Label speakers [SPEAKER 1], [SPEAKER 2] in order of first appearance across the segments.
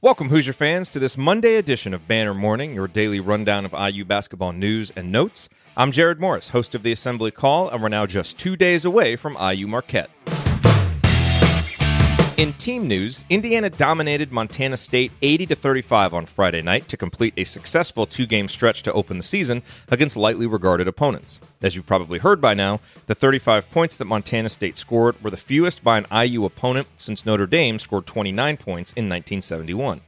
[SPEAKER 1] Welcome, Hoosier fans, to this Monday edition of Banner Morning, your daily rundown of IU basketball news and notes. I'm Jerod Morris, host of the Assembly Call, and we're now just two days away from IU Marquette. In team news, Indiana dominated Montana State 80 to 35 on Friday night to complete a successful two-game stretch to open the season against lightly regarded opponents. As you've probably heard by now, the 35 points that Montana State scored were the fewest by an IU opponent since Notre Dame scored 29 points in 1971.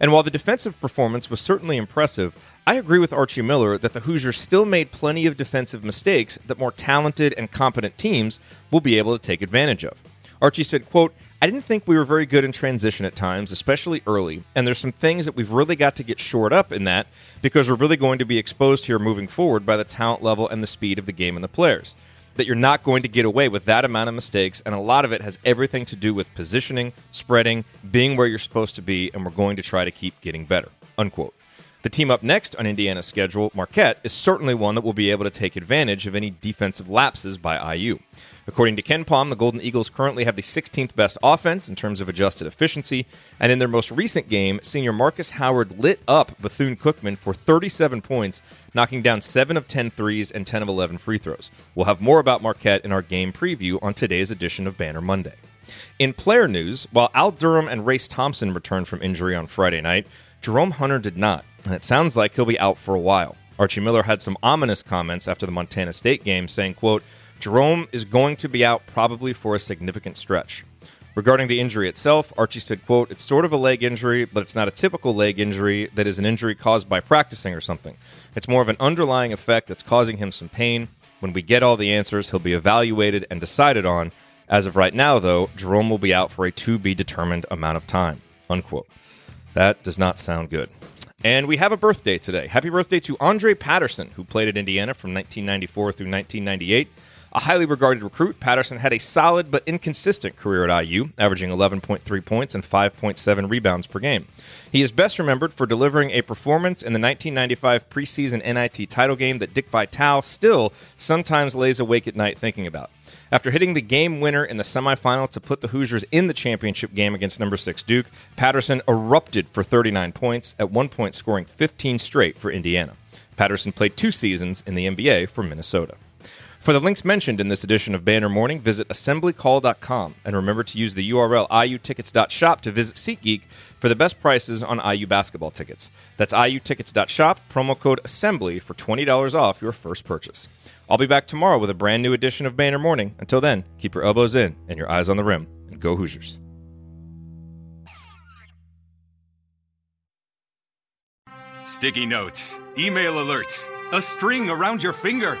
[SPEAKER 1] And while the defensive performance was certainly impressive, I agree with Archie Miller that the Hoosiers still made plenty of defensive mistakes that more talented and competent teams will be able to take advantage of. Archie said, quote, I didn't think we were very good in transition at times, especially early, and there's some things that we've really got to get shored up in that because we're really going to be exposed here moving forward by the talent level and the speed of the game and the players. That you're not going to get away with that amount of mistakes, and a lot of it has everything to do with positioning, spreading, being where you're supposed to be, and we're going to try to keep getting better. Unquote. The team up next on Indiana's schedule, Marquette, is certainly one that will be able to take advantage of any defensive lapses by IU. According to KenPom, the Golden Eagles currently have the 16th best offense in terms of adjusted efficiency, and in their most recent game, senior Marcus Howard lit up Bethune Cookman for 37 points, knocking down 7 of 10 threes and 10 of 11 free throws. We'll have more about Marquette in our game preview on today's edition of Banner Monday. In player news, while Al Durham and Race Thompson returned from injury on Friday night, Jerome Hunter did not, and it sounds like he'll be out for a while. Archie Miller had some ominous comments after the Montana State game saying, quote, Jerome is going to be out probably for a significant stretch. Regarding the injury itself, Archie said, quote, It's sort of a leg injury, but it's not a typical leg injury that is an injury caused by practicing or something. It's more of an underlying effect that's causing him some pain. When we get all the answers, he'll be evaluated and decided on. As of right now, though, Jerome will be out for a to be determined amount of time. Unquote. That does not sound good. And we have a birthday today. Happy birthday to Andrae Patterson, who played at Indiana from 1994 through 1998. A highly regarded recruit, Patterson had a solid but inconsistent career at IU, averaging 11.3 points and 5.7 rebounds per game. He is best remembered for delivering a performance in the 1995 preseason NIT title game that Dick Vitale still sometimes lays awake at night thinking about. After hitting the game winner in the semifinal to put the Hoosiers in the championship game against number 6 Duke, Patterson erupted for 39 points, at one point scoring 15 straight for Indiana. Patterson played two seasons in the NBA for Minnesota. For the links mentioned in this edition of Banner Morning, visit assemblycall.com and remember to use the URL iutickets.shop to visit SeatGeek for the best prices on IU basketball tickets. That's iutickets.shop, promo code ASSEMBLY for $20 off your first purchase. I'll be back tomorrow with a brand new edition of Banner Morning. Until then, keep your elbows in and your eyes on the rim, and go Hoosiers.
[SPEAKER 2] Sticky notes, email alerts, a string around your finger.